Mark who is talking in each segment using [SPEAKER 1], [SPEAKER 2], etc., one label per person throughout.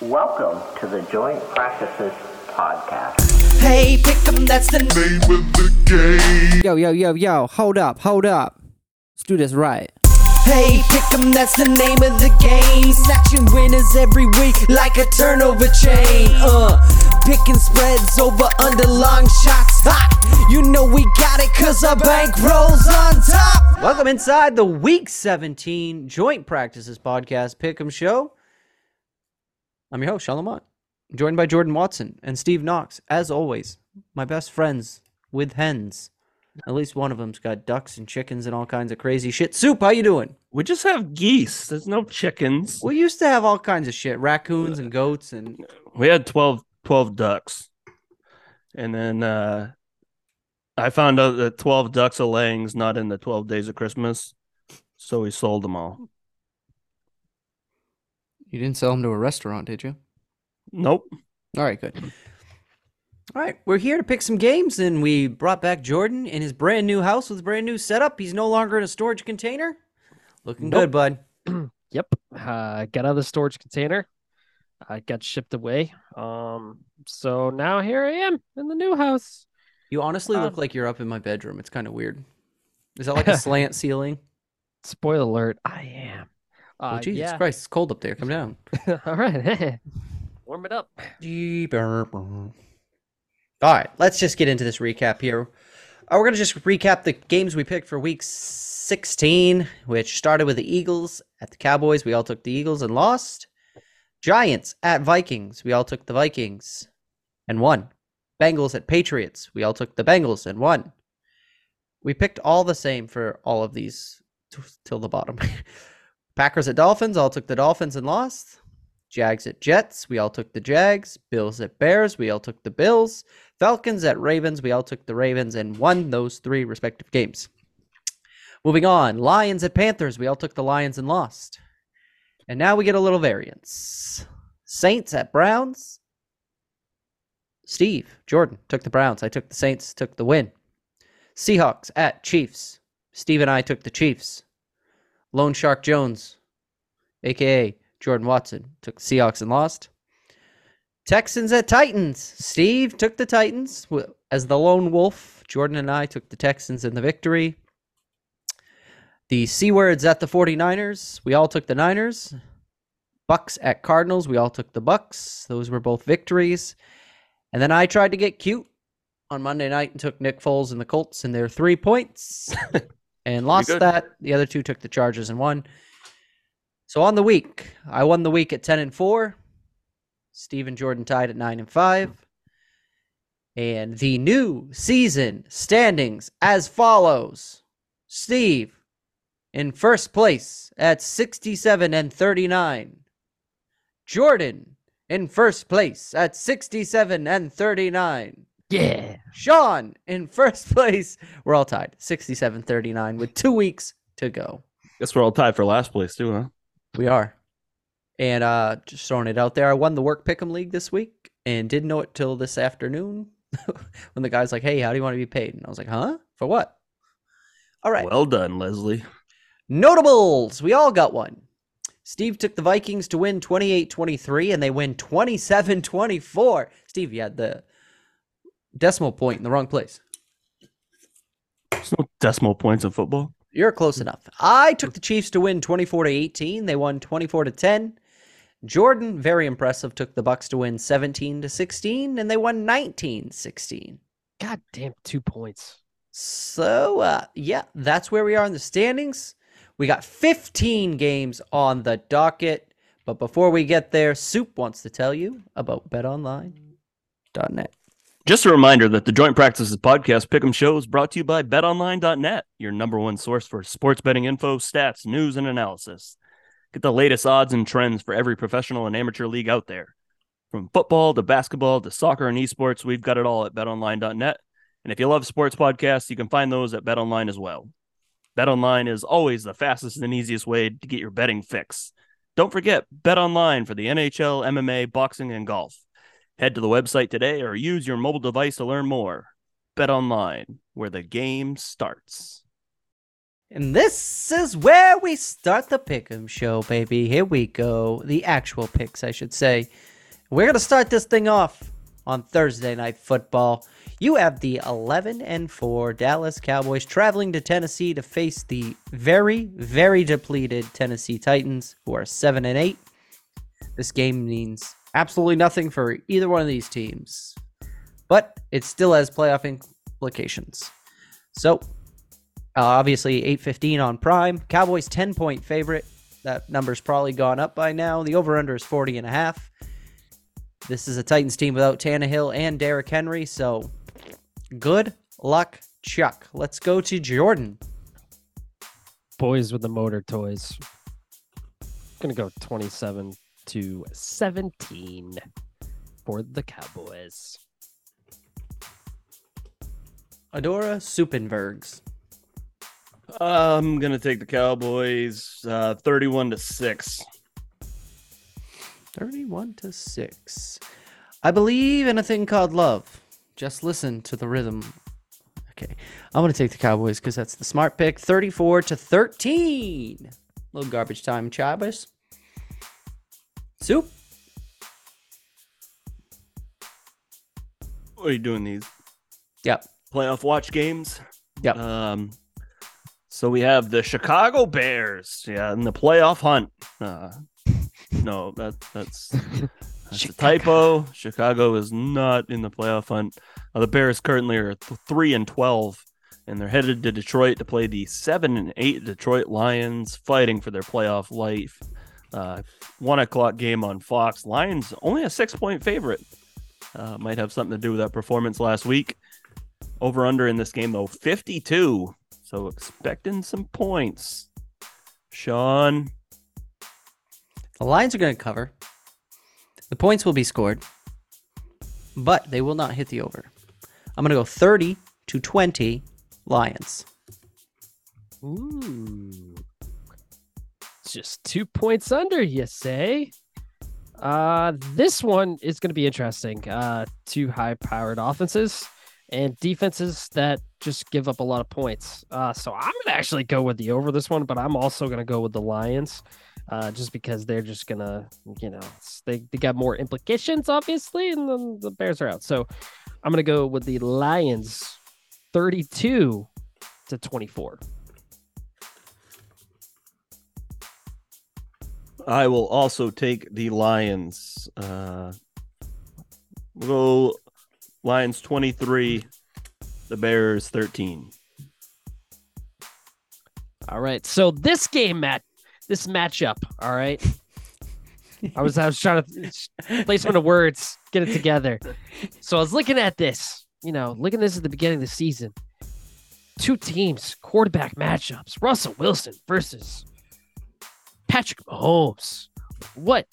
[SPEAKER 1] Welcome to the Joint Practices Podcast.
[SPEAKER 2] Hey, pick 'em, that's the
[SPEAKER 3] name of the game.
[SPEAKER 4] Yo, yo, yo, yo, hold up, hold up. Let's do this right.
[SPEAKER 2] Hey, pick 'em, that's the name of the game. Snatching winners every week like a turnover chain. Uh, picking spreads over under long shots. Hot, you know we got it cause our bank rolls on top.
[SPEAKER 4] Welcome inside the Week 17 Joint Practices Podcast Pick'em Show. I'm your host, Shawn Lamont, joined by Jordan Watson and Steve Knox. As always, my best friends with hens. At least one of them's got ducks and chickens and all kinds of crazy shit. Soup, how you doing?
[SPEAKER 5] We just have geese. There's no chickens.
[SPEAKER 4] We used to have all kinds of shit, raccoons and goats and
[SPEAKER 5] We had 12, 12 ducks. And then uh I found out that 12 ducks a laying's not in the 12 days of Christmas. So we sold them all.
[SPEAKER 4] You didn't sell them to a restaurant, did you?
[SPEAKER 5] Nope.
[SPEAKER 4] All right, good. All right, we're here to pick some games, and we brought back Jordan in his brand new house with a brand new setup. He's no longer in a storage container. Looking good, bud.
[SPEAKER 6] Yep. Uh, got out of the storage container. I got shipped away. Um, so now here I am in the new house.
[SPEAKER 4] You honestly look
[SPEAKER 6] Um,
[SPEAKER 4] like you're up in my bedroom. It's kind of weird. Is that like a slant ceiling?
[SPEAKER 6] Spoiler alert, I am. Uh,
[SPEAKER 4] oh, Jesus
[SPEAKER 6] yeah.
[SPEAKER 4] Christ, it's cold up there. Come down.
[SPEAKER 6] All right. Warm it up.
[SPEAKER 4] All right, let's just get into this recap here. Uh, we're going to just recap the games we picked for week 16, which started with the Eagles at the Cowboys. We all took the Eagles and lost. Giants at Vikings. We all took the Vikings and won. Bengals at Patriots. We all took the Bengals and won. We picked all the same for all of these t- till the bottom. Packers at Dolphins. All took the Dolphins and lost. Jags at Jets. We all took the Jags. Bills at Bears. We all took the Bills. Falcons at Ravens. We all took the Ravens and won those three respective games. Moving on. Lions at Panthers. We all took the Lions and lost. And now we get a little variance. Saints at Browns. Steve, Jordan took the Browns. I took the Saints, took the win. Seahawks at Chiefs. Steve and I took the Chiefs. Lone Shark Jones, aka Jordan Watson, took the Seahawks and lost. Texans at Titans. Steve took the Titans as the lone wolf. Jordan and I took the Texans in the victory. The C words at the 49ers. We all took the Niners. Bucks at Cardinals. We all took the Bucks. Those were both victories. And then I tried to get cute on Monday night and took Nick Foles and the Colts in their three points and lost that. The other two took the Chargers and won. So on the week, I won the week at 10 and 4. Steve and Jordan tied at 9 and 5. And the new season standings as follows. Steve in first place at 67 and 39. Jordan in first place at 67 and 39.
[SPEAKER 6] Yeah.
[SPEAKER 4] Shawn in first place. We're all tied 67 39 with two weeks to go.
[SPEAKER 5] Guess we're all tied for last place too, huh?
[SPEAKER 4] We are. And uh just throwing it out there, I won the work pick'em league this week and didn't know it till this afternoon when the guy's like, Hey, how do you want to be paid? And I was like, Huh? For what? All right.
[SPEAKER 5] Well done, Leslie.
[SPEAKER 4] Notables. We all got one. Steve took the Vikings to win 28 23, and they win 27 24. Steve, you had the decimal point in the wrong place.
[SPEAKER 5] There's no decimal points in football.
[SPEAKER 4] You're close enough. I took the Chiefs to win 24 to 18. They won 24 to 10. Jordan, very impressive, took the Bucks to win 17 to 16, and they won 19 16.
[SPEAKER 6] God damn, two points.
[SPEAKER 4] So, uh, yeah, that's where we are in the standings. We got 15 games on the docket. But before we get there, Soup wants to tell you about betonline.net.
[SPEAKER 5] Just a reminder that the Joint Practices Podcast Pick'em Show is brought to you by BetOnline.net, your number one source for sports betting info, stats, news, and analysis. Get the latest odds and trends for every professional and amateur league out there. From football to basketball to soccer and esports, we've got it all at betonline.net. And if you love sports podcasts, you can find those at BetOnline as well. BetOnline is always the fastest and easiest way to get your betting fix. Don't forget BetOnline for the NHL, MMA, boxing, and golf. Head to the website today or use your mobile device to learn more. Bet online, where the game starts.
[SPEAKER 4] And this is where we start the Pick'em show, baby. Here we go. The actual picks, I should say. We're to start this thing off on Thursday Night Football. You have the 11 and 4 Dallas Cowboys traveling to Tennessee to face the very, very depleted Tennessee Titans, who are 7 and 8. This game means absolutely nothing for either one of these teams, but it still has playoff implications. So, uh, obviously, 815 on Prime. Cowboys 10 point favorite. That number's probably gone up by now. The over under is 40 and a half. This is a Titans team without Tannehill and Derrick Henry, so good luck, Chuck. Let's go to Jordan.
[SPEAKER 6] Boys with the motor toys. Gonna go 27 to 17 for the Cowboys.
[SPEAKER 4] Adora Suppenbergs.
[SPEAKER 5] I'm gonna take the Cowboys, uh, thirty-one to six.
[SPEAKER 4] 31 to 6. I believe in a thing called love. Just listen to the rhythm. Okay. I'm going to take the Cowboys because that's the smart pick. 34 to 13. Little garbage time, Chavez. Soup.
[SPEAKER 5] What are you doing these
[SPEAKER 4] Yep.
[SPEAKER 5] playoff watch games?
[SPEAKER 4] Yep.
[SPEAKER 5] Um, so we have the Chicago Bears, yeah, in the playoff hunt. Uh, no, that that's that's a typo. Chicago is not in the playoff hunt. Uh, the Bears currently are th- three and twelve, and they're headed to Detroit to play the seven and eight Detroit Lions, fighting for their playoff life. Uh, one o'clock game on Fox. Lions only a six point favorite. Uh, might have something to do with that performance last week. Over under in this game though, 52. So expecting some points. Shawn,
[SPEAKER 4] The Lions are going to cover. The points will be scored, but they will not hit the over. I'm going to go 30 to 20 Lions.
[SPEAKER 6] Ooh. Just two points under, you say? Uh, this one is going to be interesting. Uh, two high powered offenses and defenses that just give up a lot of points. Uh, so I'm going to actually go with the over this one, but I'm also going to go with the Lions. Uh, just because they're just gonna, you know, they, they got more implications, obviously, and then the Bears are out. So I'm gonna go with the Lions 32 to 24.
[SPEAKER 5] I will also take the Lions. Uh, we'll go Lions 23, the Bears 13.
[SPEAKER 6] All right. So this game, Matt, this matchup. All right. I was I was trying to play some of the words, get it together. So I was looking at this, you know, looking at this at the beginning of the season. Two teams, quarterback matchups. Russell Wilson versus Patrick Mahomes. What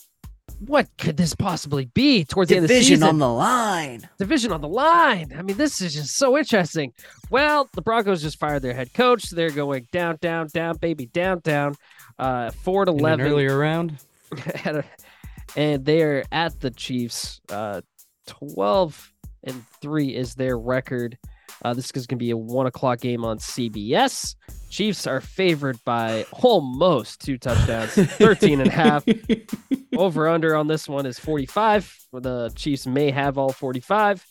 [SPEAKER 6] what could this possibly be towards the end of the
[SPEAKER 4] Division
[SPEAKER 6] season?
[SPEAKER 4] on the line.
[SPEAKER 6] division on the line. I mean, this is just so interesting. Well, the Broncos just fired their head coach. So they're going down, down, down, baby, down, down. Uh, four to
[SPEAKER 4] In an
[SPEAKER 6] eleven,
[SPEAKER 4] earlier round.
[SPEAKER 6] and they're at the Chiefs. Uh, Twelve and three is their record. Uh, this is going to be a one o'clock game on CBS. Chiefs are favored by almost two touchdowns, 13 and a half. Over under on this one is 45. The Chiefs may have all 45.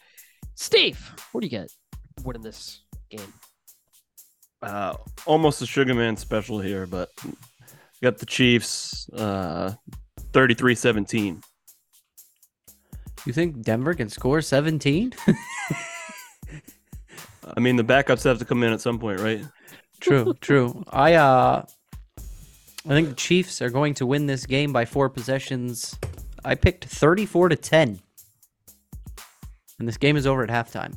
[SPEAKER 6] Steve, what do you get winning this game?
[SPEAKER 5] Uh, almost a Sugarman special here, but got the Chiefs uh, 33 17.
[SPEAKER 4] You think Denver can score 17?
[SPEAKER 5] I mean, the backups have to come in at some point, right?
[SPEAKER 4] true, true. I uh I think the Chiefs are going to win this game by four possessions. I picked 34 to 10. And this game is over at halftime.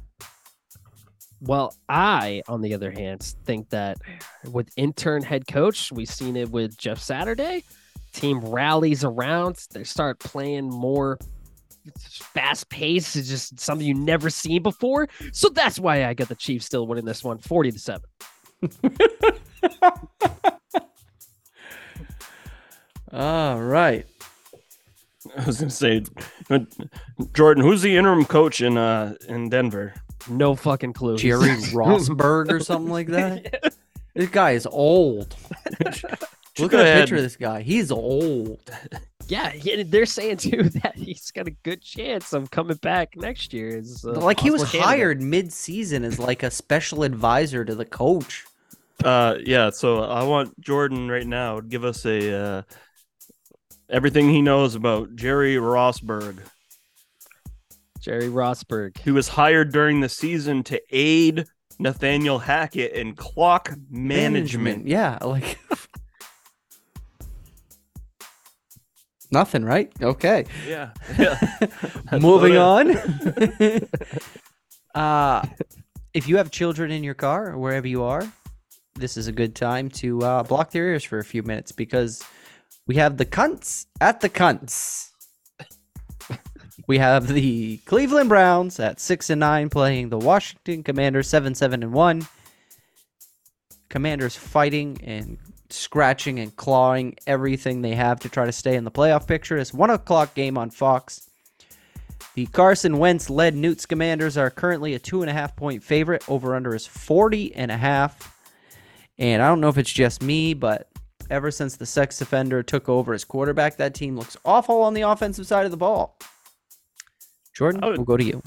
[SPEAKER 6] Well, I, on the other hand, think that with intern head coach, we've seen it with Jeff Saturday. Team rallies around, they start playing more fast pace. It's just something you never seen before. So that's why I got the Chiefs still winning this one 40 to 7.
[SPEAKER 4] All right.
[SPEAKER 5] I was going to say, Jordan, who's the interim coach in uh in Denver?
[SPEAKER 6] No fucking clue.
[SPEAKER 4] Jerry Rosburg or something like that. This guy is old. Look at a picture of this guy. He's old.
[SPEAKER 6] Yeah, yeah, they're saying too that he's got a good chance of coming back next year. As a
[SPEAKER 4] like he was
[SPEAKER 6] candidate.
[SPEAKER 4] hired mid-season as like a special advisor to the coach.
[SPEAKER 5] Uh, yeah. So I want Jordan right now to give us a uh, everything he knows about Jerry Rosburg,
[SPEAKER 6] Jerry Rosburg.
[SPEAKER 5] who was hired during the season to aid Nathaniel Hackett in clock management.
[SPEAKER 4] Yeah, like nothing, right? Okay.
[SPEAKER 5] Yeah. yeah.
[SPEAKER 4] Moving on. uh if you have children in your car or wherever you are, this is a good time to uh, block their ears for a few minutes because we have the cunts at the cunts. we have the Cleveland Browns at six and nine playing the Washington Commanders seven seven and one. Commanders fighting and scratching and clawing everything they have to try to stay in the playoff picture. It's one o'clock game on Fox. The Carson Wentz led Newt's Commanders are currently a two and a half point favorite. Over under is 40 and a half. And I don't know if it's just me, but ever since the sex offender took over as quarterback, that team looks awful on the offensive side of the ball. Jordan,
[SPEAKER 5] would-
[SPEAKER 4] we'll go to you.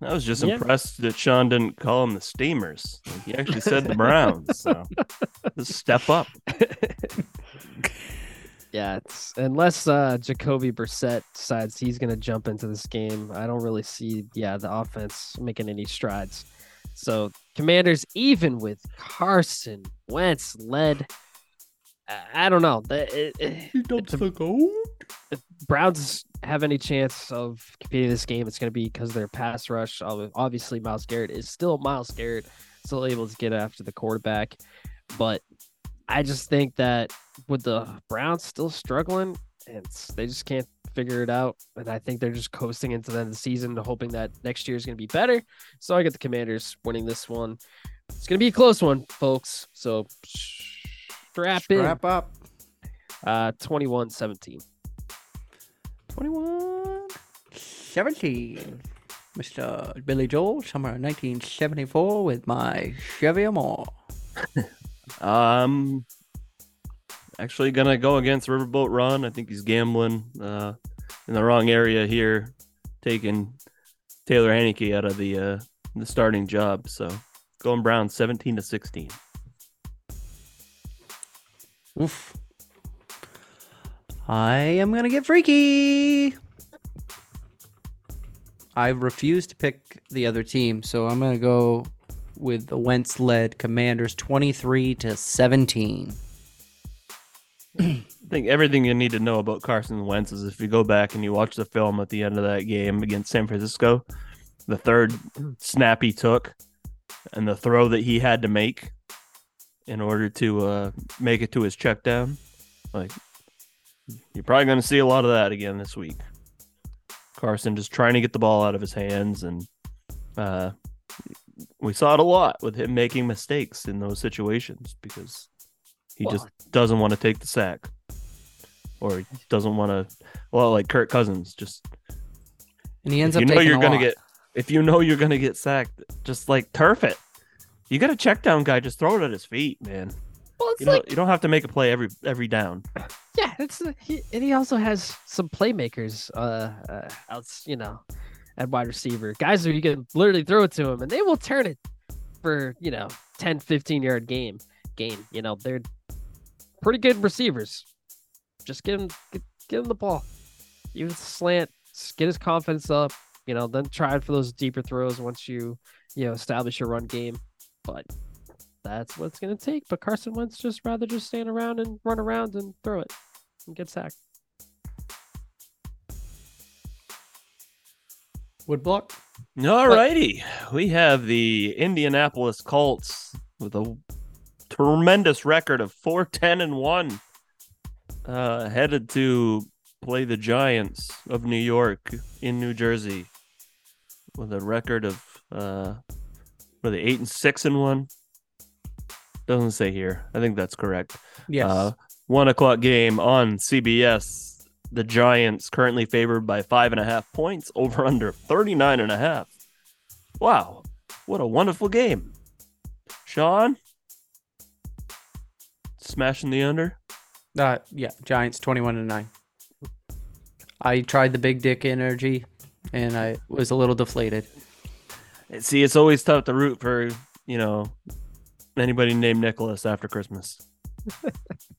[SPEAKER 5] I was just
[SPEAKER 6] Yeah.
[SPEAKER 5] impressed that Shawn didn't call them the Steamers. He actually said the Browns. So just step up.
[SPEAKER 6] Yeah, it's unless uh Jacoby Brissett decides he's gonna jump into this game, I don't really see yeah the offense making any strides. So Commanders, even with Carson Wentz led, I- I don't know. The- it- it- if Browns have any chance of competing this game, it's going to be because their pass rush. Obviously, Myles Garrett is still Myles Garrett, still able to get after the quarterback. But I just think that with the Browns still struggling, and they just can't figure it out. And I think they're just coasting into the end of the season, hoping that next year is going to be better. So I get the Commanders winning this one. It's going to be a close one, folks. So strap in.
[SPEAKER 4] Wrap up.
[SPEAKER 6] Uh, 21 17.
[SPEAKER 4] 21 17. Mr. Billy Joel, summer 1974, with my Chevy Amore.
[SPEAKER 5] Um, actually gonna go against Riverboat Ron. I think he's gambling uh, in the wrong area here, taking Taylor Heinicke out of the uh, the starting job. So going Brown, seventeen to sixteen.
[SPEAKER 4] Oof. I am gonna get freaky. I refuse to pick the other team, so I'm gonna go with the Wentz-led Commanders, 23 to 17.
[SPEAKER 5] I think everything you need to know about Carson Wentz is if you go back and you watch the film at the end of that game against San Francisco, the third snap he took and the throw that he had to make in order to uh, make it to his check down. Like, you're probably going to see a lot of that again this week. Carson just trying to get the ball out of his hands, and uh, we saw it a lot with him making mistakes in those situations because he
[SPEAKER 6] Well,
[SPEAKER 5] just doesn't want to take the sack. Or he doesn't want to well like Kirk Cousins just
[SPEAKER 4] And he ends up
[SPEAKER 5] you know
[SPEAKER 4] taking
[SPEAKER 5] you're gonna get if you know you're gonna get sacked just like turf it. You got a check down guy just throw it at his feet man.
[SPEAKER 6] Well, it's
[SPEAKER 5] you,
[SPEAKER 6] like,
[SPEAKER 5] don't, you don't have to make a play every every down
[SPEAKER 6] yeah, it's he, and he also has some playmakers, uh, uh, outs, you know, at wide receiver. Guys who you can literally throw it to him and they will turn it for, you know, 10, 15 yard game game. You know, they're pretty good receivers. Just give him, get, give him the ball. Even slant, get his confidence up, you know, then try it for those deeper throws once you, you know, establish your run game. But that's what it's going to take. But Carson Wentz just rather just stand around and run around and throw it and get sacked.
[SPEAKER 4] Woodblock.
[SPEAKER 5] all righty we have the Indianapolis Colts with a tremendous record of 4-10 and 1 uh headed to play the Giants of New York in New Jersey with a record of uh were they 8 and 6 and 1 doesn't say here i think that's correct
[SPEAKER 4] Yes.
[SPEAKER 5] uh, one o'clock game on cbs the giants currently favored by five and a half points over under 39 and a half wow what a wonderful game shawn smashing the under.
[SPEAKER 4] Uh, yeah, Giants 21 to 9. I tried the big dick energy and I was a little deflated.
[SPEAKER 5] See, it's always tough to root for, you know, anybody named Nicholas after Christmas.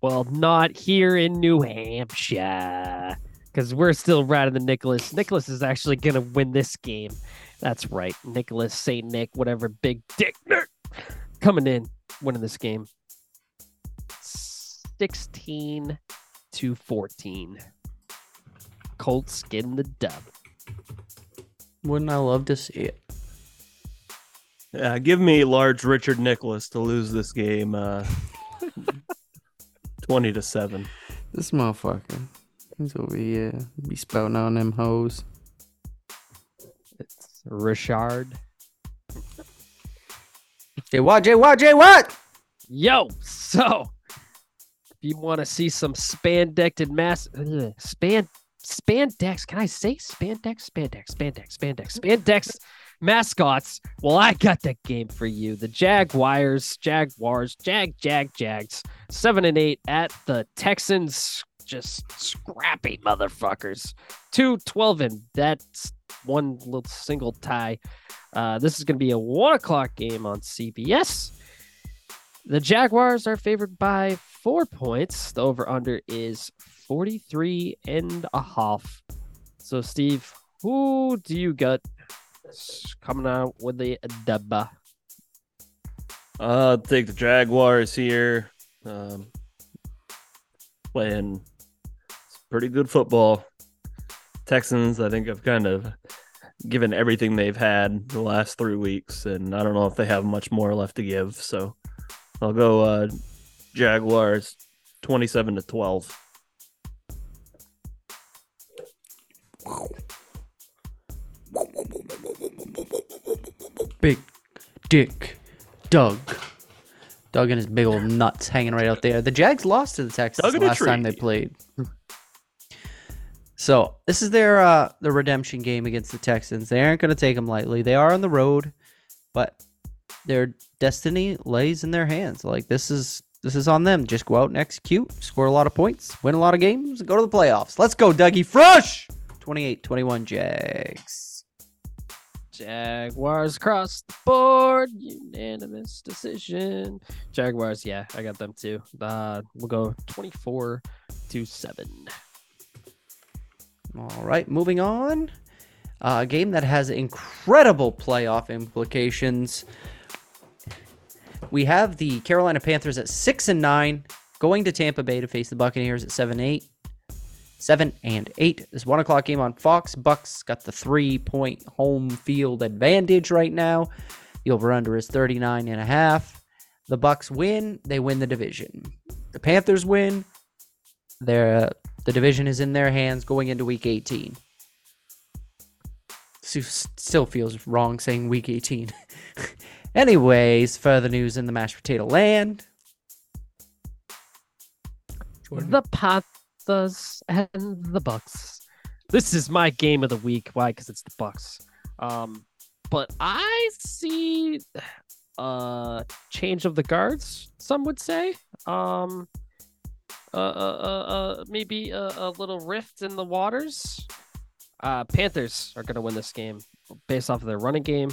[SPEAKER 6] Well, not here in New Hampshire. Because we're still riding the Nicholas. Nicholas is actually going to win this game. That's right. Nicholas, St. Nick, whatever, big dick Nick, coming in, winning this game. 16 to 14. Colts getting the dub.
[SPEAKER 4] Wouldn't I love to see it?
[SPEAKER 5] Yeah, give me large Richard Nicholas to lose this game uh 20 to 7.
[SPEAKER 4] This motherfucker. He's over here. Be spouting on them hoes.
[SPEAKER 6] It's Richard.
[SPEAKER 4] Jay what? Jay what? Jay what?
[SPEAKER 6] Yo, so if you want to see some spandexed mass ugh, span spandex, can I say spandex, spandex, spandex, spandex, spandex mascots? Well, I got that game for you. The Jaguars, Jaguars, Jag, Jag, Jags, seven and eight at the Texans. Just scrappy motherfuckers. Two 12 and that's one little single tie. Uh, this is going to be a one o'clock game on CBS. The Jaguars are favored by four points. The over under is 43 and a half. So, Steve, who do you got coming out with the dub?
[SPEAKER 5] Uh, I'll take the Jaguars here. Um, playing pretty good football. Texans, I think I've kind of given everything they've had the last three weeks, and I don't know if they have much more left to give. So I'll go uh, Jaguars 27 to 12.
[SPEAKER 4] Big dick Doug. Doug and his big old nuts hanging right out there. The Jags lost to the Texans the last time they played. So this is their uh the redemption game against the Texans. They aren't going to take them lightly. They are on the road, but their destiny lays in their hands. Like this is this is on them. Just go out and execute, score a lot of points, win a lot of games, go to the playoffs. Let's go, Dougie Fresh. 28-21 Jags.
[SPEAKER 6] Jaguars across the board. Unanimous decision. Jaguars, yeah, I got them too. Uh, we'll go 24 to 7.
[SPEAKER 4] All right, moving on. Uh, a game that has incredible playoff implications. We have the Carolina Panthers at six and nine, going to Tampa Bay to face the Buccaneers at seven eight. Seven and eight. This one o'clock game on Fox. Bucks got the three point home field advantage right now. The over under is 39 and a half. The Bucks win, they win the division. The Panthers win, their uh, the division is in their hands going into week 18. Still feels wrong saying week 18. Anyways, further news in the mashed potato land.
[SPEAKER 6] The Panthers and the Bucks. This is my game of the week. Why? Because it's the Bucks. Um, but I see uh change of the guards. Some would say. Um, uh, uh, uh, uh maybe a, a little rift in the waters. Uh, Panthers are gonna win this game based off of their running game.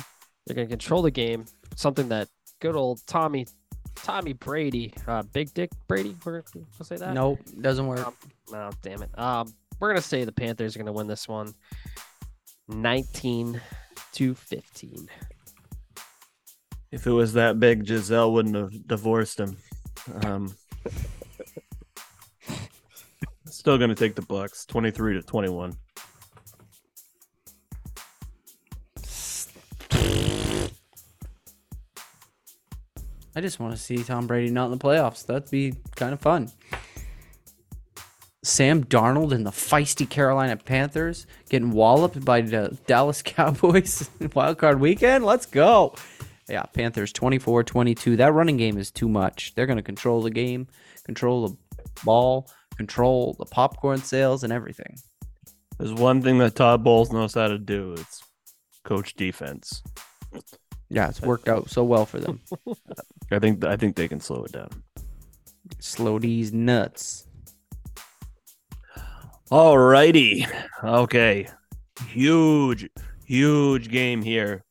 [SPEAKER 6] They're gonna control the game. Something that good old Tommy, Tommy Brady, uh, Big Dick Brady. We're gonna say that.
[SPEAKER 4] Nope, doesn't work.
[SPEAKER 6] Um, oh, damn it. Um, we're gonna say the Panthers are gonna win this one, nineteen to fifteen.
[SPEAKER 5] If it was that big, Gisele wouldn't have divorced him. Um, still going to take the Bucks, twenty-three to twenty-one.
[SPEAKER 4] I just want to see Tom Brady not in the playoffs. That'd be kind of fun. Sam Darnold and the feisty Carolina Panthers getting walloped by the Dallas Cowboys wild card weekend. Let's go. Yeah, Panthers 24 22. That running game is too much. They're going to control the game, control the ball, control the popcorn sales, and everything.
[SPEAKER 5] There's one thing that Todd Bowles knows how to do. It's coach defense.
[SPEAKER 4] Yeah, it's worked out so well for them.
[SPEAKER 5] I think I think they can slow it down.
[SPEAKER 4] Slow these nuts.
[SPEAKER 5] All righty. Okay. Huge, huge game here.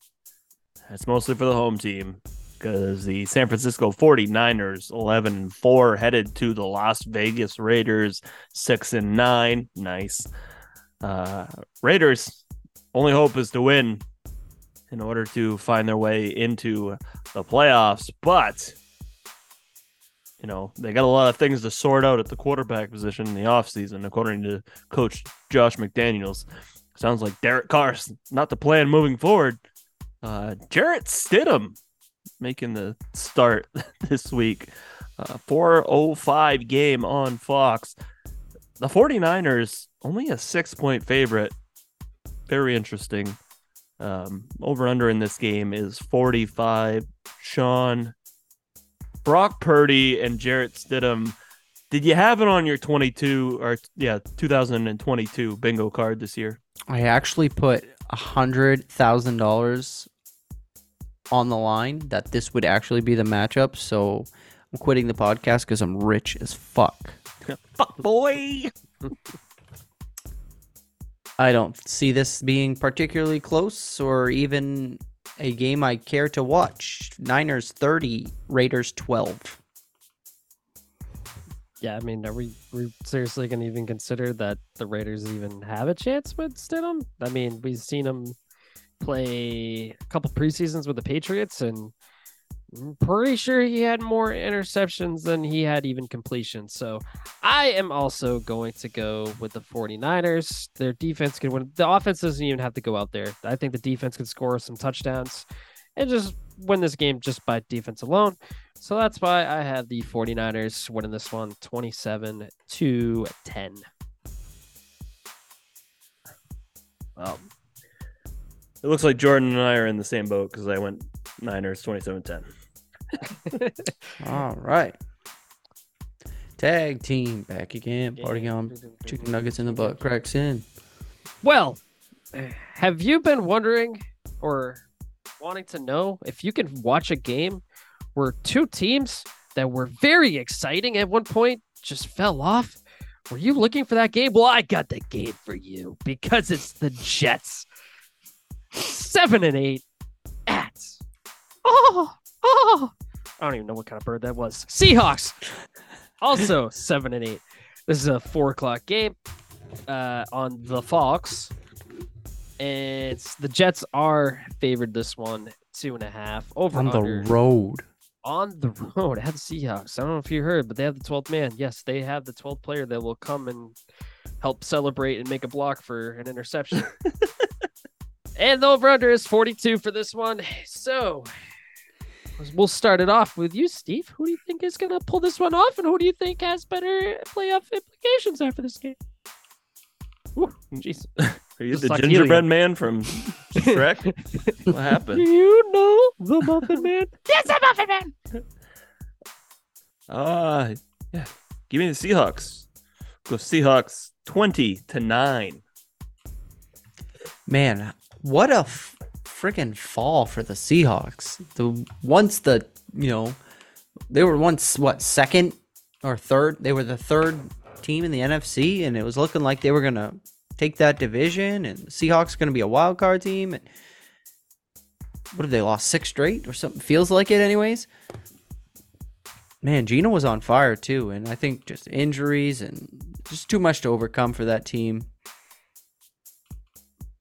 [SPEAKER 5] That's mostly for the home team because the San Francisco 49ers 11 and 4 headed to the Las Vegas Raiders 6 and 9. Nice. Uh, Raiders only hope is to win in order to find their way into the playoffs, but you know, they got a lot of things to sort out at the quarterback position in the offseason, according to coach Josh McDaniels. Sounds like Derek Carr's not the plan moving forward. Uh, Jarrett Stidham making the start this week. Uh, 405 game on Fox. The 49ers only a six point favorite. Very interesting. Um, over under in this game is 45. Shawn, Brock Purdy, and Jarrett Stidham. Did you have it on your 22 or yeah 2022 bingo card this year?
[SPEAKER 4] I actually put a hundred thousand dollars on the line that this would actually be the matchup. So I'm quitting the podcast because I'm rich as fuck.
[SPEAKER 5] Fuck boy.
[SPEAKER 4] I don't see this being particularly close or even a game I care to watch. Niners 30, Raiders 12.
[SPEAKER 6] Yeah, I mean, are we, we seriously going to even consider that the Raiders even have a chance with Stidham? I mean, we've seen him play a couple preseasons with the Patriots, and I'm pretty sure he had more interceptions than he had even completions. So I am also going to go with the 49ers. Their defense can win. The offense doesn't even have to go out there. I think the defense can score some touchdowns and just win this game just by defense alone. So that's why I have the 49ers winning this one 27 to 10.
[SPEAKER 5] Well, it looks like Jordan and I are in the same boat because I went Niners 27-10.
[SPEAKER 4] All right. Tag team back again. Party on. Chicken nuggets in the butt. Cracks in.
[SPEAKER 6] Well, have you been wondering or wanting to know if you can watch a game where two teams that were very exciting at one point just fell off? Were you looking for that game? Well, I got the game for you because it's the Jets. Seven and eight at oh oh I don't even know what kind of bird that was. Seahawks. Also seven and eight. This is a four o'clock game uh, on the Fox. And it's the Jets are favored this one two and a half over
[SPEAKER 4] On the road.
[SPEAKER 6] on the road at the Seahawks. I don't know if you heard, but they have the 12th man. Yes, they have the 12th player that will come and help celebrate and make a block for an interception. and the over under is 42 for this one. So we'll start it off with you, Steve. Who do you think is going to pull this one off, and who do you think has better playoff implications after this game? Ooh, Jeez.
[SPEAKER 5] Are you
[SPEAKER 6] Just
[SPEAKER 5] the gingerbread man from Shrek? what happened?
[SPEAKER 6] Do
[SPEAKER 5] happened?
[SPEAKER 6] you know the Muffin Man? yes, the Muffin Man.
[SPEAKER 5] Ah, yeah. Give me the Seahawks. Go Seahawks 20 to 9.
[SPEAKER 4] Man, what a f- freaking fall for the Seahawks. The once the you know they were once what second or third. They were the third team in the NFC, and it was looking like they were gonna take that division. And Seahawks to be a wild card team. And what have they lost six straight or something? Feels like it, anyways. Man, Geno was on fire too, and I think just injuries and just too much to overcome for that team.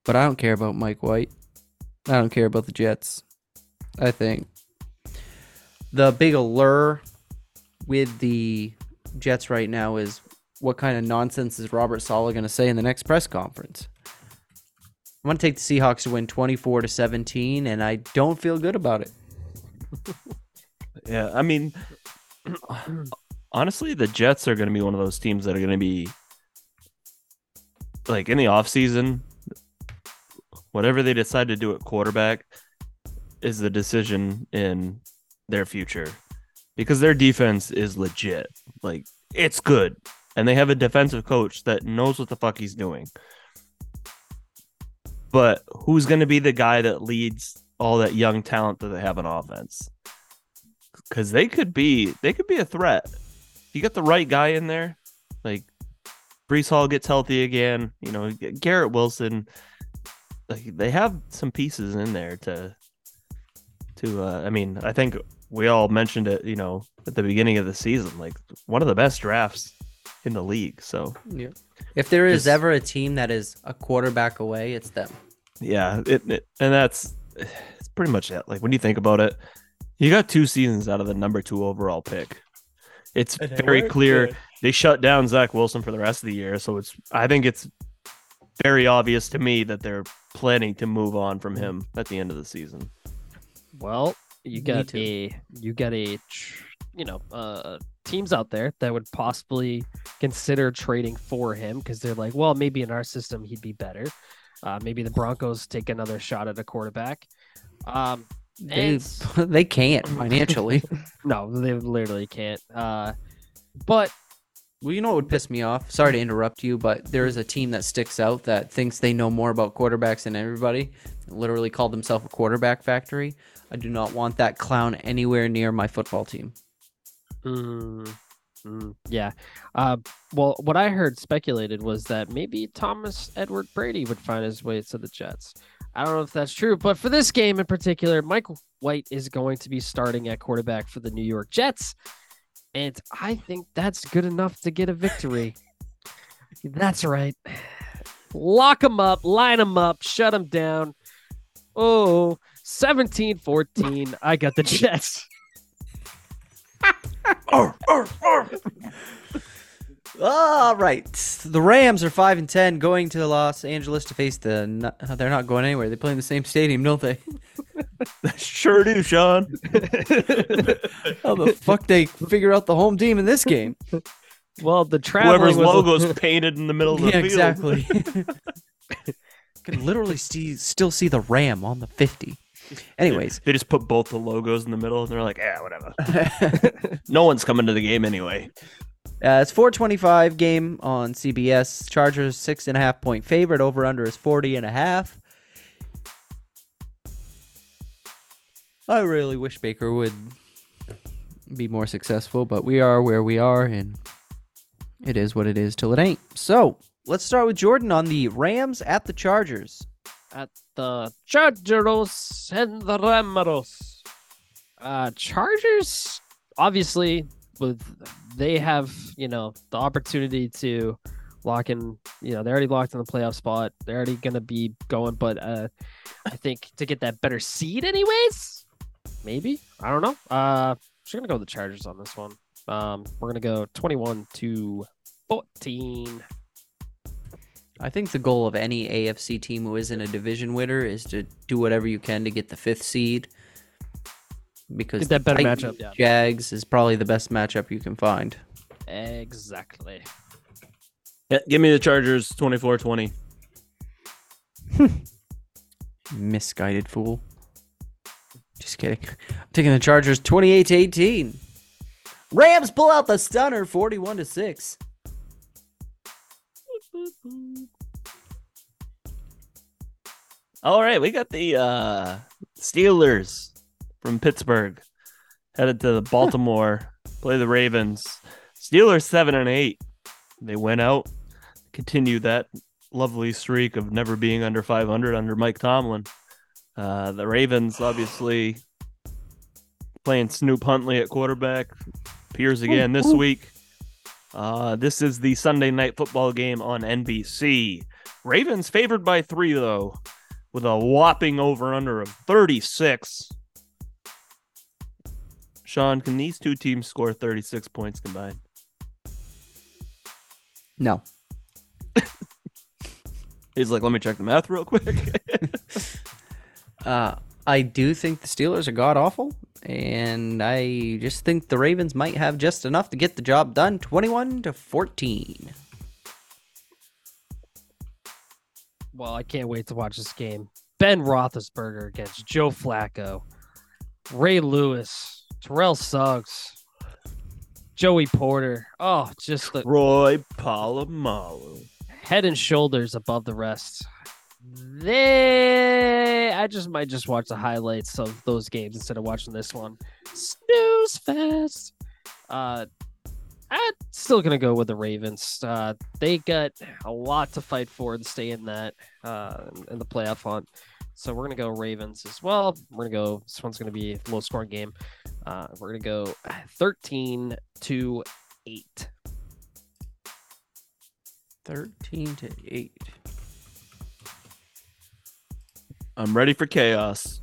[SPEAKER 4] But I don't care about Mike White. I don't care about the Jets. I think the big allure with the Jets right now is what kind of nonsense is Robert Saleh going to say in the next press conference? I'm going to take the Seahawks to win 24 to 17 and I don't feel good about it.
[SPEAKER 5] Yeah, I mean, honestly, the Jets are going to be one of those teams that are going to be like in the offseason, whatever they decide to do at quarterback is the decision in their future because their defense is legit. Like, it's good. And they have a defensive coach that knows what the fuck he's doing. But who's going to be the guy that leads all that young talent that they have on offense. Cause they could be they could be a threat. You get the right guy in there, like Breece Hall gets healthy again, you know, Garrett Wilson. Like they have some pieces in there to to uh I mean, I think we all mentioned it, you know, at the beginning of the season, like one of the best drafts in the league. So
[SPEAKER 4] Yeah. If there is ever a team that is a quarterback away, it's them.
[SPEAKER 5] yeah, it, it and that's it's pretty much it. Like when you think about it, you got two seasons out of the number two overall pick. It's very clear they shut down Zach Wilson for the rest of the year, so it's I think it's very obvious to me that they're planning to move on from him at the end of the season.
[SPEAKER 6] Well, you
[SPEAKER 4] Me
[SPEAKER 6] got a you got a you know uh teams out there that would possibly consider trading for him because they're like, well, maybe in our system he'd be better. Uh, maybe the Broncos take another shot at a quarterback. Um,
[SPEAKER 4] They,
[SPEAKER 6] and-
[SPEAKER 4] they can't financially.
[SPEAKER 6] no, they literally can't. Uh, but
[SPEAKER 4] well, you know what would piss me off? Sorry to interrupt you, but there is a team that sticks out that thinks they know more about quarterbacks than everybody. Literally called themselves a quarterback factory. I do not want that clown anywhere near my football team.
[SPEAKER 6] Mm, mm, yeah. Uh, well, what I heard speculated was that maybe Thomas Edward Brady would find his way to the Jets. I don't know if that's true, but for this game in particular, Michael White is going to be starting at quarterback for the New York Jets. And I think that's good enough to get a victory. that's right. Lock them up, line them up, shut them down. Oh, 17 14. I got the Jets.
[SPEAKER 4] All right, the Rams are five and ten, going to Los Angeles to face the. They're not going anywhere. They play in the same stadium, don't they?
[SPEAKER 5] sure do, Shawn.
[SPEAKER 4] How the fuck they figure out the home team in this game?
[SPEAKER 6] Well, the traveling
[SPEAKER 5] Whoever's
[SPEAKER 6] was a-
[SPEAKER 5] logo's painted in the middle of the
[SPEAKER 4] yeah,
[SPEAKER 5] field.
[SPEAKER 4] exactly. Can literally see, still see the Ram on the fifty. Anyways,
[SPEAKER 5] They just put both the logos in the middle and they're like, yeah, whatever. no one's coming to the game anyway.
[SPEAKER 4] Uh, it's 425 game on CBS. Chargers six and a half point favorite. Over under is 40 and a half. I really wish Baker would be more successful, but we are where we are, and it is what it is till it ain't. So let's start with Jordan on the Rams at the Chargers.
[SPEAKER 6] at the Chargers and the Ramos. Uh, Chargers, obviously, with they have you know the opportunity to lock in. You know, they're already locked in the playoff spot. They're already gonna be going, but uh, I think to get that better seed, anyways, maybe I don't know. Uh, we're gonna go with the Chargers on this one. Um, we're gonna go twenty-one to fourteen.
[SPEAKER 4] I think the goal of any AFC team who isn't a division winner is to do whatever you can to get the fifth seed. Because
[SPEAKER 6] Get that better
[SPEAKER 4] Titans,
[SPEAKER 6] matchup, yeah.
[SPEAKER 4] Jags is probably the best matchup you can find.
[SPEAKER 6] Exactly.
[SPEAKER 5] Yeah, give me the Chargers 24 20.
[SPEAKER 4] Misguided fool. Just kidding. I'm taking the Chargers 28 to 18. Rams pull out the stunner 41 to 6.
[SPEAKER 5] All right, we got the uh, Steelers from Pittsburgh headed to Baltimore, play the Ravens. Steelers seven and eight. They went out, continue that lovely streak of never being under 500 under Mike Tomlin. Uh, the Ravens obviously playing Snoop Huntley at quarterback. Appears again this week. Uh, this is the Sunday night football game on NBC. Ravens favored by three though with a whopping over under of 36. Shawn, can these two teams score 36 points combined?
[SPEAKER 4] No.
[SPEAKER 5] He's like, let me check the math real quick.
[SPEAKER 4] Uh, I do think the Steelers are god awful, and I just think the Ravens might have just enough to get the job done 21 to 14.
[SPEAKER 6] Well, I can't wait to watch this game. Ben Roethlisberger against Joe Flacco, Ray Lewis, Terrell Suggs, Joey Porter. Oh, just the
[SPEAKER 5] Roy Polamalu.
[SPEAKER 6] head and shoulders above the rest. They, I just might just watch the highlights of those games instead of watching this one. Snooze fest. Uh, I'm still gonna go with the Ravens. Uh, they got a lot to fight for and stay in that uh in the playoff hunt. So we're gonna go Ravens as well. We're gonna go. This one's gonna be a low scoring game. Uh, we're gonna go 13 to eight.
[SPEAKER 4] 13 to 8.
[SPEAKER 5] I'm ready for chaos.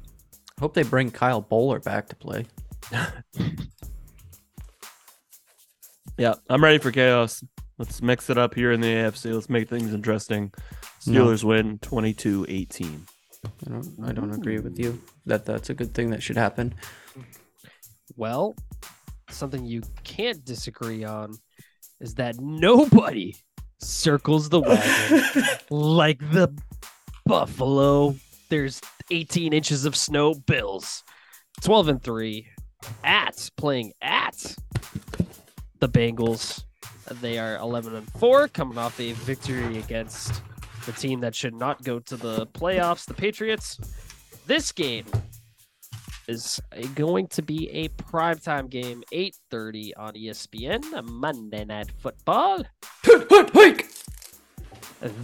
[SPEAKER 4] Hope they bring Kyle Boller back to play.
[SPEAKER 5] Yeah, I'm ready for chaos. Let's mix it up here in the AFC. Let's make things interesting.
[SPEAKER 4] No.
[SPEAKER 5] Steelers win 22 18.
[SPEAKER 4] I don't I don't mm. agree with you that that's a good thing that should happen.
[SPEAKER 6] Well, something you can't disagree on is that nobody circles the wagon like the Buffalo. There's 18 inches of snow bills. 12 and 3 at playing at the Bengals. They are 11 and 4 coming off a victory against the team that should not go to the playoffs, the Patriots. This game is going to be a primetime game, 8:30 on ESPN, a Monday Night Football.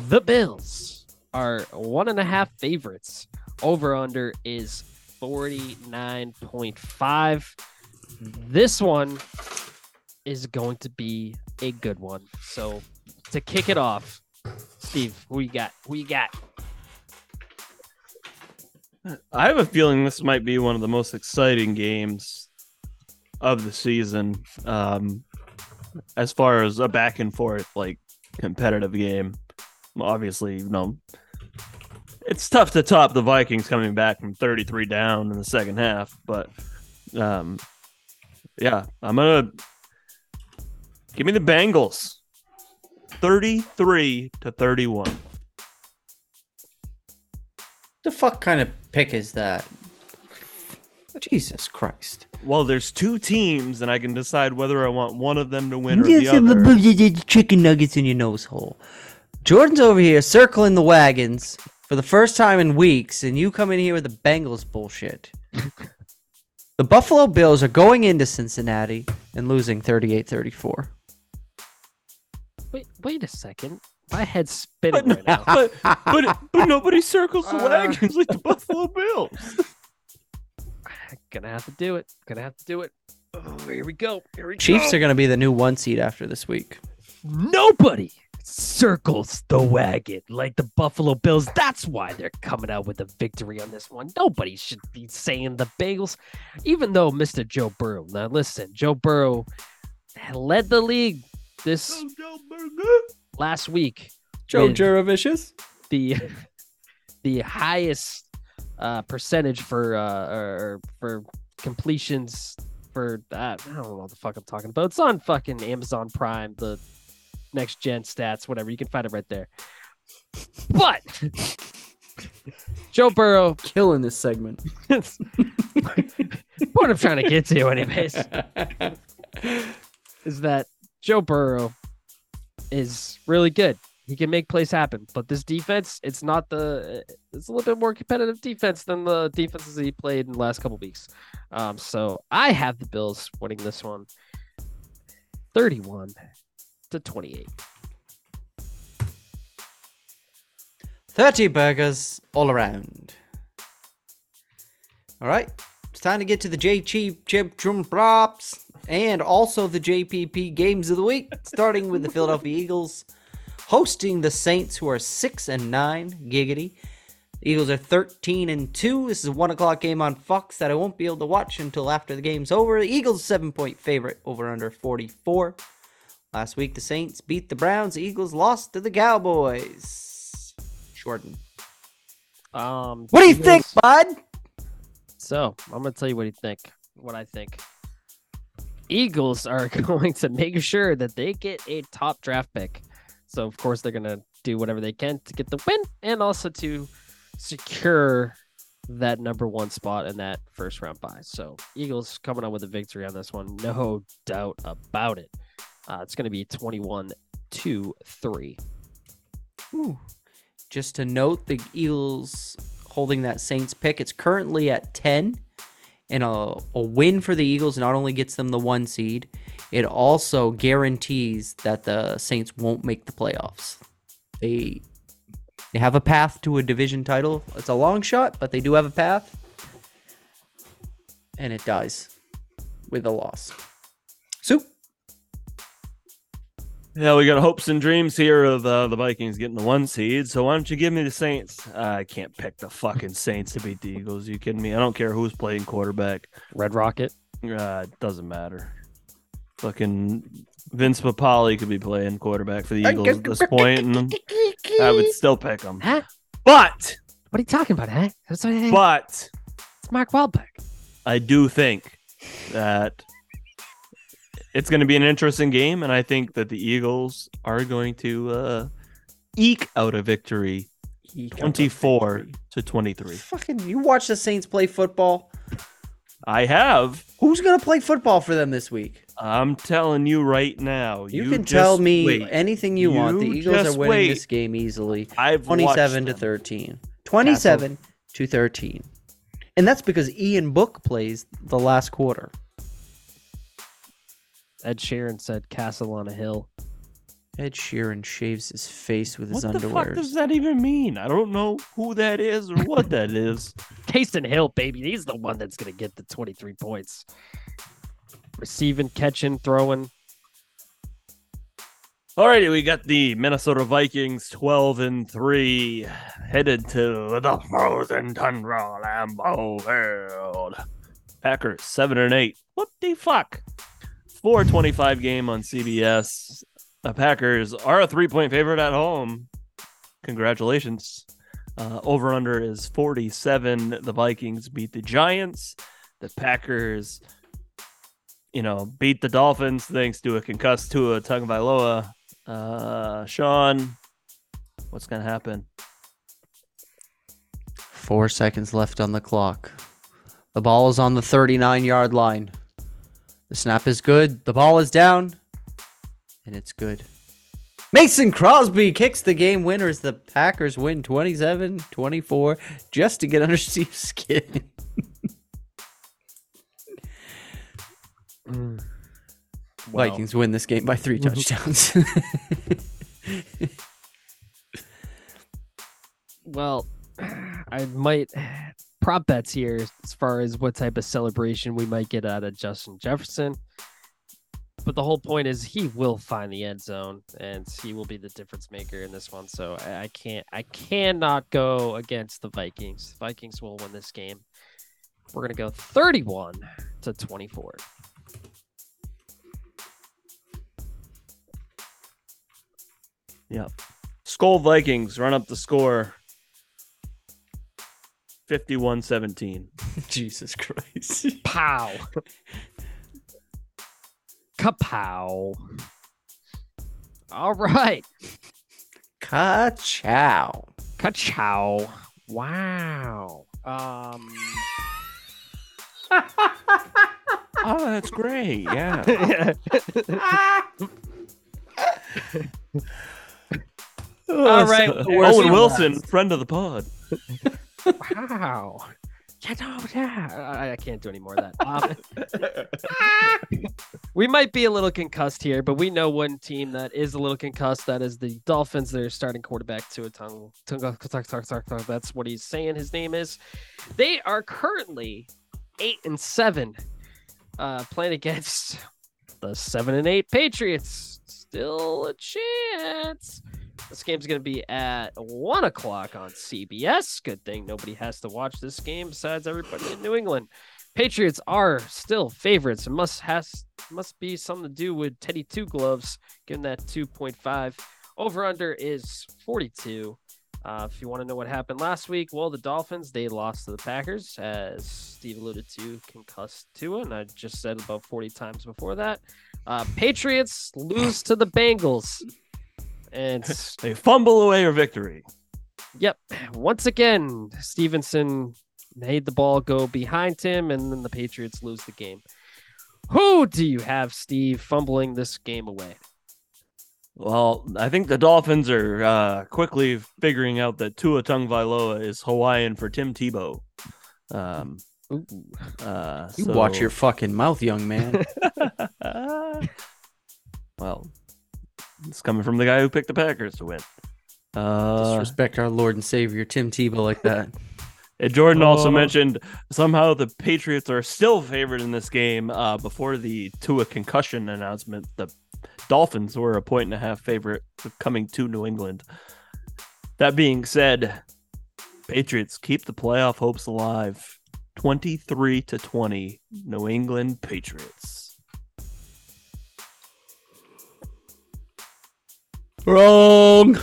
[SPEAKER 6] The Bills are one and a half favorites. Over under is 49.5. This one is going to be a good one. So to kick it off, Steve, who you got? Who you got?
[SPEAKER 5] I have a feeling this might be one of the most exciting games of the season. Um, as far as a back and forth, like competitive game. Obviously, you know, it's tough to top the Vikings coming back from 33 down in the second half, but um, yeah, I'm gonna give me the Bengals 33 to 31.
[SPEAKER 4] The fuck kind of pick is that? Jesus Christ.
[SPEAKER 5] Well, there's two teams, and I can decide whether I want one of them to win or the other.
[SPEAKER 4] chicken nuggets in your nose hole. Jordan's over here circling the wagons for the first time in weeks, and you come in here with the Bengals bullshit. the Buffalo Bills are going into Cincinnati and losing 38 34.
[SPEAKER 6] Wait, wait a second. My head's spinning
[SPEAKER 5] But,
[SPEAKER 6] right now.
[SPEAKER 5] but, but, but nobody circles the
[SPEAKER 6] Uh.
[SPEAKER 5] wagons like the Buffalo Bills.
[SPEAKER 6] Gonna have to do it. Gonna have to do it. Oh, here we go. Here we
[SPEAKER 4] Chiefs
[SPEAKER 6] go.
[SPEAKER 4] are going to be the new one seed after this week.
[SPEAKER 6] Nobody circles the wagon like the Buffalo Bills. That's why they're coming out with a victory on this one. Nobody should be saying the Bengals, even though Mr. Joe Burrow. Now listen, Joe Burrow led the league this last week.
[SPEAKER 4] Joe Juravicious.
[SPEAKER 6] the the highest uh, percentage for uh, or for completions for that. I don't know what the fuck I'm talking about. It's on fucking Amazon Prime, the next gen stats, whatever. You can find it right there. But Joe Burrow,
[SPEAKER 4] Killing this segment.
[SPEAKER 6] what I'm trying to get to, anyways, is that Joe Burrow is really good. He can make plays happen, but this defense, it's not the. It's a little bit more competitive defense than the defenses he played in the last couple weeks. Um, so I have the Bills winning this one, thirty-one to twenty-eight.
[SPEAKER 4] 30 burgers all around. All right, it's time to get to the J Cheap Chip Trum Props and also the JPP games of the week, starting with the Philadelphia Eagles hosting the Saints, who are 6 and 9. Giggity. The Eagles are 13 and 2. This is a 1 o'clock game on Fox that I won't be able to watch until after the game's over. The Eagles, 7 point favorite over under 44. Last week, the Saints beat the Browns. The Eagles lost to the Cowboys. Jordan.
[SPEAKER 6] Um,
[SPEAKER 4] What do you think, bud?
[SPEAKER 6] So I'm gonna tell you what you think. What I think. Eagles are going to make sure that they get a top draft pick. So of course they're gonna do whatever they can to get the win and also to secure that number one spot in that first round bye. So Eagles coming out with a victory on this one, no doubt about it. Uh, it's gonna be 21 to three.
[SPEAKER 4] Ooh. just to note, the Eagles holding that Saints pick. It's currently at 10. And a, a win for the Eagles not only gets them the one seed, it also guarantees that the Saints won't make the playoffs. They they have a path to a division title. It's a long shot, but they do have a path. And it dies with a loss. Soup.
[SPEAKER 5] Yeah, we got hopes and dreams here of uh, the Vikings getting the one seed. So why don't you give me the Saints? I can't pick the fucking Saints to beat the Eagles. you kidding me? I don't care who's playing quarterback.
[SPEAKER 6] Red Rocket.
[SPEAKER 5] Uh, it doesn't matter. Fucking Vince Papale could be playing quarterback for the Eagles at this point, and I would still pick him.
[SPEAKER 6] Huh?
[SPEAKER 5] But,
[SPEAKER 6] What are you talking about, huh? That's what it's
[SPEAKER 5] but
[SPEAKER 6] Mark Wahlberg.
[SPEAKER 5] I do think that it's going to be an interesting game, and I think that the Eagles are going to uh, eke out a victory, twenty-four to twenty-three.
[SPEAKER 4] Fucking, you watch the Saints play football.
[SPEAKER 5] I have.
[SPEAKER 4] Who's gonna play football for them this week?
[SPEAKER 5] I'm telling you right now.
[SPEAKER 4] You, can tell me
[SPEAKER 5] wait.
[SPEAKER 4] anything you, want. The Eagles are winning
[SPEAKER 5] wait.
[SPEAKER 4] this game easily.
[SPEAKER 5] I've
[SPEAKER 4] 27 to 13. 27 to 13. And that's because Ian Book plays the last quarter.
[SPEAKER 6] Ed Sheeran said Castle on a Hill.
[SPEAKER 4] Ed Sheeran shaves his face with his underwear.
[SPEAKER 5] What the fuck does that even mean? I don't know who that is or what that is.
[SPEAKER 6] Taysom Hill, baby. He's the one that's going to get the 23 points. Receiving, catching, throwing.
[SPEAKER 5] Alrighty, we got the Minnesota Vikings 12 and 3 headed to the frozen tundra Lambeau Field. Packers 7 and 8. What the fuck? 425 game on CBS. The Packers are a three point favorite at home. Congratulations. Uh, over under is 47. The Vikings beat the Giants. The Packers, you know, beat the Dolphins thanks to a concussed Tua Tagovailoa. Uh, Shawn, what's gonna happen?
[SPEAKER 4] Four seconds left on the clock. The ball is on the 39 yard line. The snap is good. The ball is down. And it's good. Mason Crosby kicks the game winner as the Packers win 27 24 just to get under Steve's skin. Mm.
[SPEAKER 6] Well,
[SPEAKER 4] Vikings win this game by three touchdowns.
[SPEAKER 6] Well, I might prop bets here as far as what type of celebration we might get out of Justin Jefferson. But the whole point is he will find the end zone and he will be the difference maker in this one. So I, can't I cannot go against the Vikings. Vikings will win this game. We're gonna go 31 to 24.
[SPEAKER 5] Yep. Skull Vikings run up the score 51 17.
[SPEAKER 4] Jesus Christ.
[SPEAKER 6] Pow. Kapow. All right.
[SPEAKER 4] Ka-chow.
[SPEAKER 6] Ka-chow. Wow. Um
[SPEAKER 5] Oh, that's great. Yeah.
[SPEAKER 6] All right.
[SPEAKER 5] Owen Wilson, friend of the pod.
[SPEAKER 6] Wow. Yeah, no, yeah. I, I can't do any more of that. Um, we might be a little concussed here, but we know one team that is a little concussed. That is the Dolphins. Their starting quarterback, Tua Tung. That's what he's saying. His name is. They are currently eight and seven, uh, playing against the seven and eight Patriots. Still a chance. This game's going to be at one o'clock on CBS. Good thing nobody has to watch this game besides everybody in New England. Patriots are still favorites. It must has must be something to do with Teddy Two Gloves, given that 2.5. Over under is 42. Uh, if you want to know what happened last week, well, the Dolphins they lost to the Packers, as Steve alluded to, concussed Tua, and I just said about 40 times before that. Uh, Patriots lose to the Bengals, and
[SPEAKER 5] They fumble away a victory.
[SPEAKER 6] Yep. Once again, Stevenson made the ball go behind him, and then the Patriots lose the game. Who do you have, Steve, fumbling this game away?
[SPEAKER 5] Well, I think the Dolphins are uh, quickly figuring out that Tua Tungvailoa is Hawaiian for Tim Tebow. Um, uh,
[SPEAKER 4] You watch your fucking mouth, young man.
[SPEAKER 5] well, it's coming from the guy who picked the Packers to win. Uh,
[SPEAKER 4] Disrespect our Lord and Savior Tim Tebow like that.
[SPEAKER 5] and Jordan also
[SPEAKER 6] Oh.
[SPEAKER 5] mentioned somehow the Patriots are still favored in this game. Uh, before the Tua concussion announcement, the Dolphins were a point and a half favorite coming to New England. That being said, Patriots keep the playoff hopes alive. 23 to 20, New England Patriots.
[SPEAKER 4] Wrong.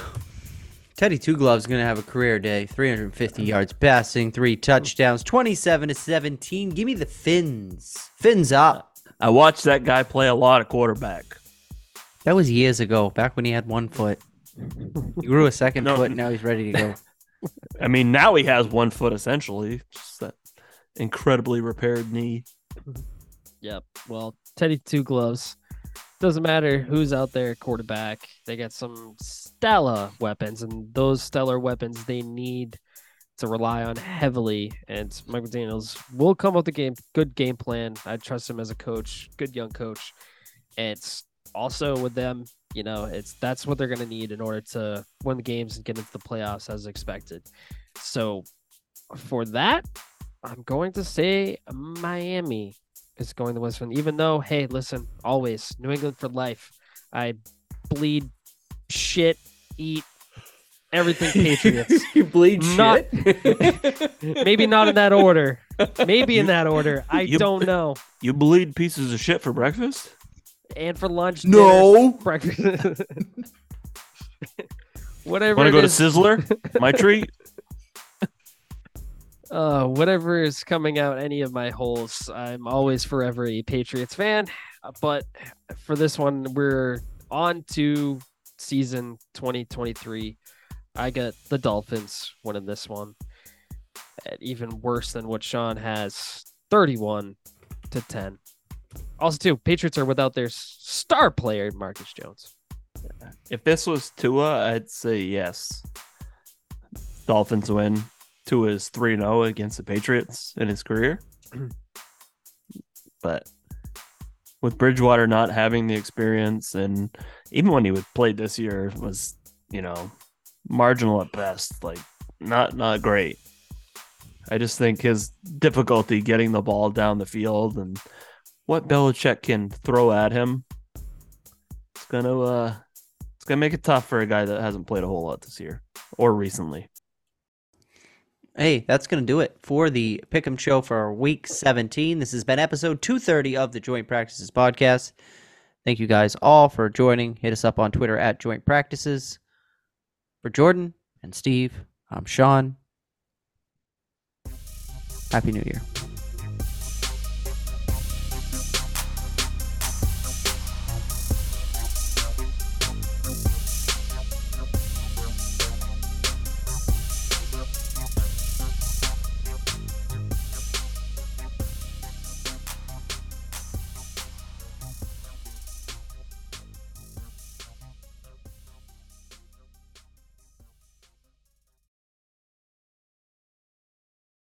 [SPEAKER 4] Teddy Two Gloves is going to have a career day. 350 yards passing, three touchdowns, 27 to 17. Give me the fins. Fins up.
[SPEAKER 5] I watched that guy play a lot of quarterback.
[SPEAKER 4] That was years ago, back when he had one foot. He grew a second
[SPEAKER 5] No.
[SPEAKER 4] foot, now he's ready to go.
[SPEAKER 5] I mean, now he has one foot essentially. Just that incredibly repaired knee.
[SPEAKER 6] Yep. Well, Teddy Two Gloves. Doesn't matter who's out there quarterback. They got some stellar weapons, and those stellar weapons they need to rely on heavily. And Mike McDaniels will come up with a game, good game plan. I trust him as a coach, good young coach. And it's also with them, you know, it's that's what they're going to need in order to win the games and get into the playoffs as expected. So for that, I'm going to say Miami is going to win. Even though, hey, listen, always New England for life. I bleed, shit, eat everything Patriots.
[SPEAKER 4] you bleed
[SPEAKER 6] Not- Maybe not in that order. Maybe in that order. I
[SPEAKER 5] you-
[SPEAKER 6] don't know.
[SPEAKER 5] You bleed pieces of shit for breakfast?
[SPEAKER 6] And for lunch,
[SPEAKER 4] No.
[SPEAKER 6] dinner, breakfast, whatever.
[SPEAKER 5] Want to go to Sizzler? My treat?
[SPEAKER 6] Uh, whatever is coming out any of my holes, I'm always forever a Patriots fan. But for this one, we're on to season 2023. I got the Dolphins winning this one. Even worse than what Shawn has 31 to 10. Also, too, Patriots are without their star player, Marcus Jones.
[SPEAKER 5] If this was Tua, I'd say yes. Dolphins win. Tua his 3 0 against the Patriots in his career. but with Bridgewater not having the experience, and even when he was played this year, was, you know, marginal at best, like not not great. I just think his difficulty getting the ball down the field and what Belichick can throw at him, it's gonna uh it's gonna make it tough for a guy that hasn't played a whole lot this year or recently.
[SPEAKER 4] Hey, that's going to do it for the Pick'em Show for week 17. This has been episode 230 of the Joint Practices podcast. Thank you guys all for joining. Hit us up on Twitter at Joint Practices. For Jordan and Steve, I'm Shawn. Happy New Year.